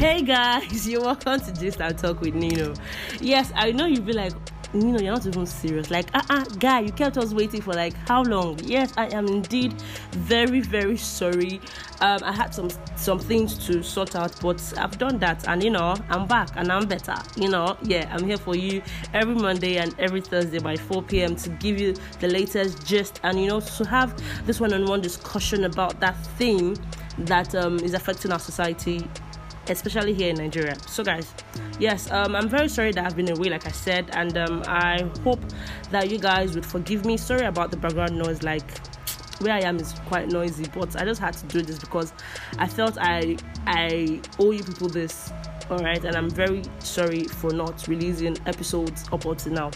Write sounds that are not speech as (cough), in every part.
Hey guys, (laughs) you're welcome to Gist and Talk with Nino. Yes, I know you'll be like, Nino, you're not even serious. Like, uh uh guy, you kept us waiting for like how long? Yes, I am indeed very, very sorry. Um, I had some some things to sort out, but I've done that, and you know, I'm back and I'm better. You know, yeah, I'm here for you every Monday and every Thursday by 4 p.m. to give you the latest gist and you know to have this one-on-one discussion about that thing that um, is affecting our society especially here in Nigeria. So, guys, yes, um, I'm very sorry that I've been away, like I said, and um, I hope that you guys would forgive me. Sorry about the background noise, like where I am is quite noisy, but I just had to do this because I felt I I owe you people this. All right, and I'm very sorry for not releasing episodes up until now.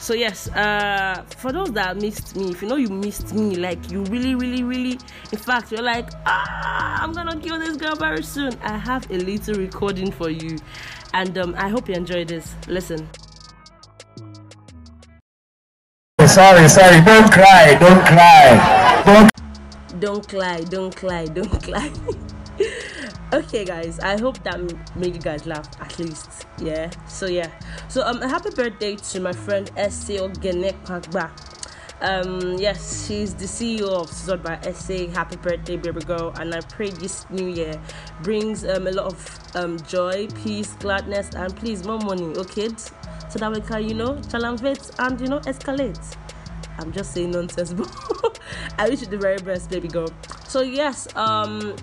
So yes, uh, for those that missed me, if you know you missed me, like you really, really, really, in fact, you're like, ah, I'm gonna kill this girl very soon. I have a little recording for you, and um, I hope you enjoy this. Listen. Sorry, sorry, don't cry, don't cry, don't. Don't cry, don't cry, don't cry. (laughs) okay guys i hope that made you guys laugh at least yeah so yeah so um a happy birthday to my friend Eseo Genek Pagba um yes she's the ceo of Sort by SA happy birthday baby girl and i pray this new year brings um a lot of um joy peace gladness and please more money okay so that we can you know challenge and you know escalate. I'm just saying nonsense (laughs) but i wish you the very best baby girl. So yes um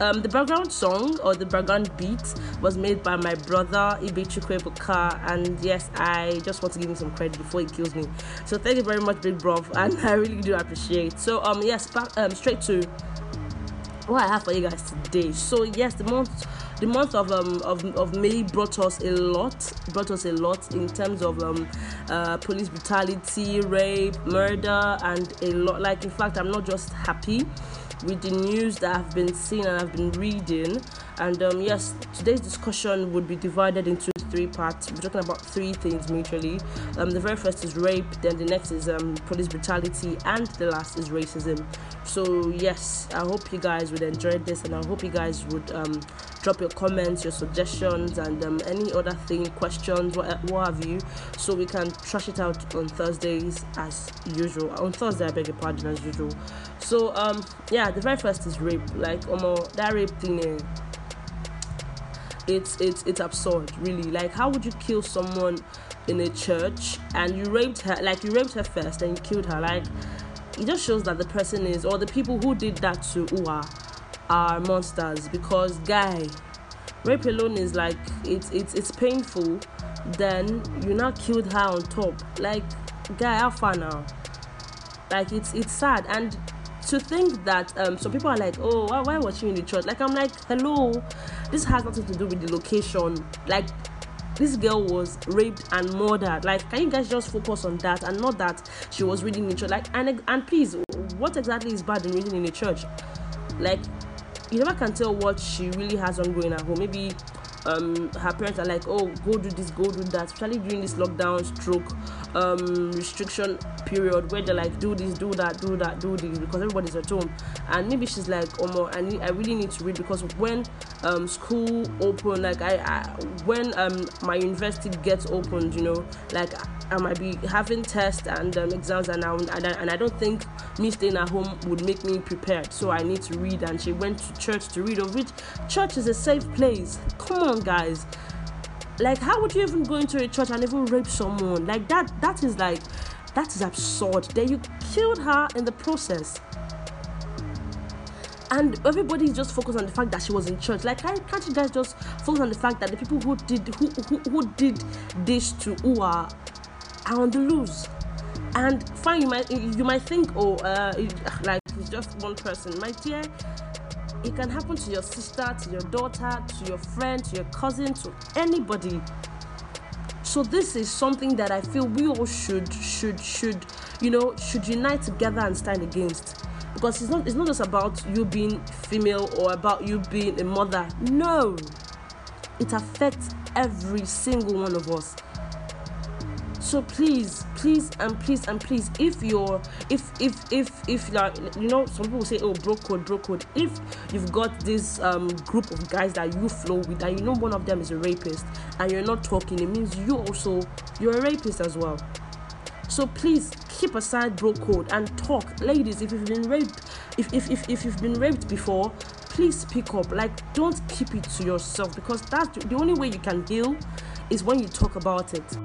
um, the background song or the background beat was made by my brother Ibechukwe Buka, and yes, I just want to give him some credit before he kills me. So thank you very much, big bro, (laughs) and I really do appreciate. So um, yes, back um, straight to what I have for you guys today. So yes, the month the month of um of, of May brought us a lot brought us a lot in terms of um uh, police brutality, rape, murder, and a lot. Like in fact, I'm not just happy with the news that I've been seeing and I've been reading. And um, yes, today's discussion would be divided into three parts. We're talking about three things majorly. Um, the very first is rape, then the next is um, police brutality, and the last is racism. So yes, I hope you guys would enjoy this, and I hope you guys would um, drop your comments, your suggestions, and um, any other thing, questions, what, what have you, so we can trash it out on Thursdays as usual. On Thursday, I beg your pardon, as usual. So um, yeah, the very first is rape. Like almost that rape thing. Eh, it's it's it's absurd really like how would you kill someone in a church and you raped her like you raped her first and you killed her like it just shows that the person is or the people who did that to Uwa are monsters because guy rape alone is like it's it's it's painful. Then you now killed her on top. Like guy how far now? Like it's it's sad. And to think that um some people are like oh why, why was she in the church? Like i'm like hello this has nothing to do with the location. Like this girl was raped and murdered. Like can you guys just focus on that and not that she was reading in the church? Like and and please what exactly is bad in reading in the church? Like you never can tell what she really has ongoing at home. Maybe um her parents are like oh go do this go do that. Especially during this lockdown stroke um restriction period where they're like do this do that do that do this because everybody's at home. And maybe she's like oh more I need I really need to read because when um school open like I, I when um my university gets opened you know like I might be having tests and um, exams and I, and I, don't think me staying at home would make me prepared. So I need to read and she went to church to read of which church is a safe place. Come on guys. Like how would you even go into a church and even rape someone? Like that that is like that is absurd. Then you killed her in the process. And everybody just focused on the fact that she was in church. Like can't you guys just focus on the fact that the people who did who who, who did this to Uwa are on the loose and fine you might you might think oh uh like it's just one person. My dear it can happen to your sister to your daughter to your friend to your cousin to anybody. So this is something that i feel we all should should should you know should unite together and stand against. Because it's not it's not just about you being female or about you being a mother. No. It affects every single one of us so please please and please and please if you're if if if if like you know some people say oh bro code bro code. If you've got this um group of guys that you flow with that you know one of them is a rapist and you're not talking it means you also you're a rapist as well. So please keep aside bro code and talk. Ladies if you've been raped if if if, if you've been raped before please speak up. Like don't keep it to yourself because that's the only way you can heal is when you talk about it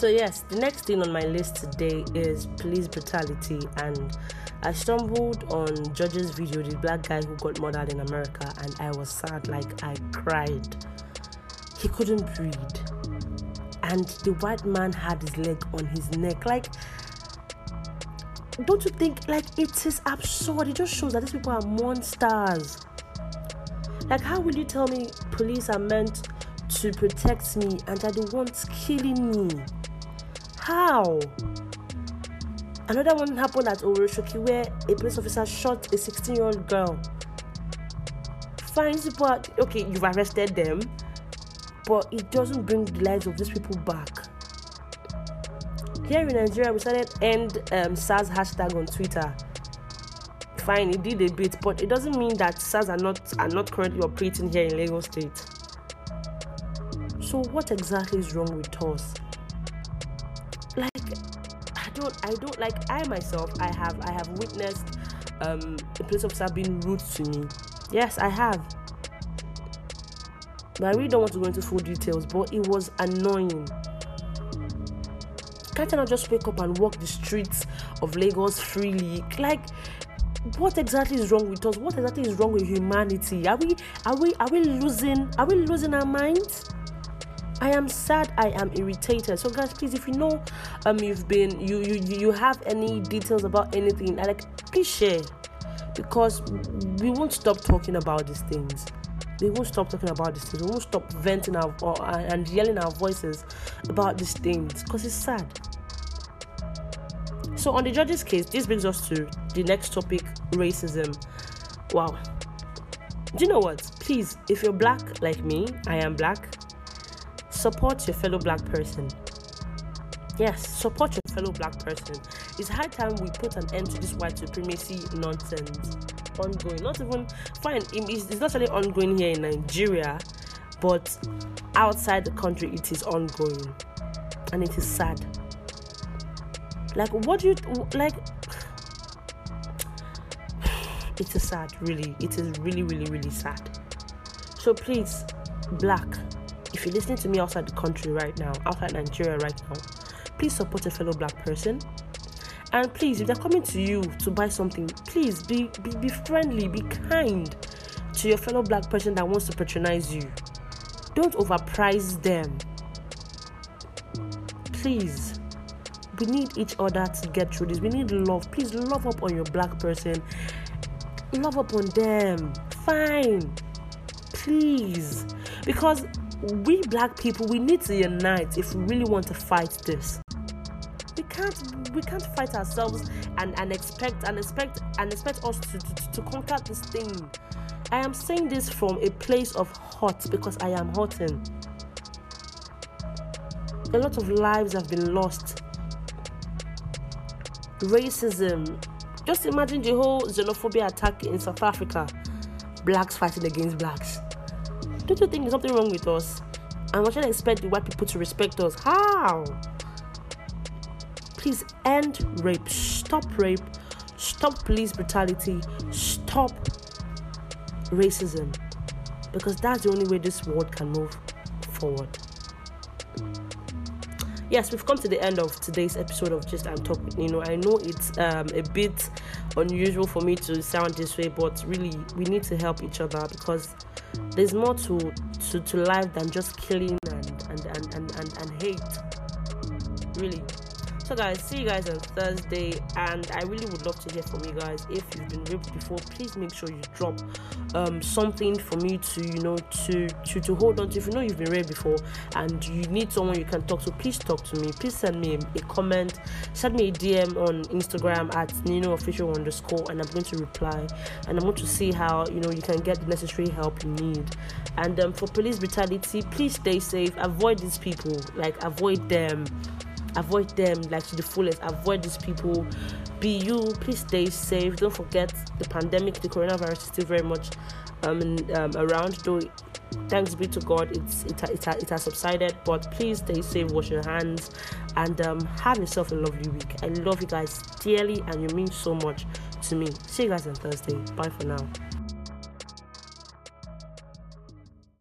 So, yes, the next thing on my list today is police brutality. And I stumbled on George's video, the black guy who got murdered in America, and I was sad, like I cried. He couldn't breathe. And the white man had his leg on his neck. Like, don't you think, like, it is absurd? It just shows that these people are monsters. Like, how will you tell me police are meant to protect me and are the ones killing me? How? Another one happened at Oworoshoki where a police officer shot a 16 year old girl. Fine, are, okay, you've arrested them, but it doesn't bring the lives of these people back. Here in Nigeria, we started end um, SARS hashtag on Twitter. Fine, it did a bit, but it doesn't mean that SARS are not are not currently operating here in Lagos State. So what exactly is wrong with us? Don't I don't like I myself I have I have witnessed um a police officer being rude to me. Yes, I have. But I really don't want to go into full details, but it was annoying. Can't I not just wake up and walk the streets of Lagos freely? Like what exactly is wrong with us? What exactly is wrong with humanity? Are we are we are we losing are we losing our minds? I am sad. I am irritated. So, guys, please, if you know, um, you've been, you you you have any details about anything, I like, please share, because we won't stop talking about these things. We won't stop talking about these things. We won't stop venting our and yelling our voices about these things, because it's sad. So, on the George's case, this brings us to the next topic: racism. Wow. Do you know what? Please, if you're black like me, I am black support your fellow black person. Yes, support your fellow black person. It's high time we put an end to this white supremacy nonsense. Ongoing, not even fine. It's not only ongoing here in Nigeria, but outside the country, it is ongoing, and it is sad. Like, what do you like? (sighs) It is sad, really. It is really, really, really sad. So please, black, if you're listening to me outside the country right now, outside Nigeria right now, please support a fellow black person. And please, if they're coming to you to buy something, please be, be, be friendly, be kind to your fellow black person that wants to patronize you. Don't overprice them. Please. We need each other to get through this. We need love. Please love up on your black person. Love up on them. Fine. Please. Because we black people we need to unite if we really want to fight this. We can't we can't fight ourselves and and expect and expect and expect us to, to, to conquer this thing. I am saying this from a place of hurt because i am hurting. A lot of lives have been lost. Racism. Just imagine the whole xenophobia attack in south africa. Blacks fighting against blacks don't you think there's something wrong with us? And we should expect the white people to respect us. How? Please end rape. Stop rape. Stop police brutality. Stop racism. Because that's the only way this world can move forward. Yes, we've come to the end of today's episode of Gist and Talk with Nino. I know it's um, a bit unusual for me to sound this way, but really, we need to help each other because there's more to, to, to life than just killing and, and, and, and, and, and hate. Really. So, guys, see you guys on Thursday. And I really would love to hear from you guys. If you've been raped before, please make sure you drop um, something for me to, you know, to, to to hold on to. If you know you've been raped before and you need someone you can talk to, please talk to me. Please send me a, a comment, send me a DM on Instagram at Nino official underscore, and I'm going to reply. And I'm going to see how you know you can get the necessary help you need. And um, for police brutality, please stay safe. Avoid these people. Like avoid them avoid them like to the fullest. Avoid these people. Be you. Please stay safe. Don't forget the pandemic the coronavirus is still very much um, um around though thanks be to god it's it, it, it has subsided but please stay safe wash your hands and um, have yourself a lovely week. I love you guys dearly and you mean so much to me. See you guys on thursday. Bye for now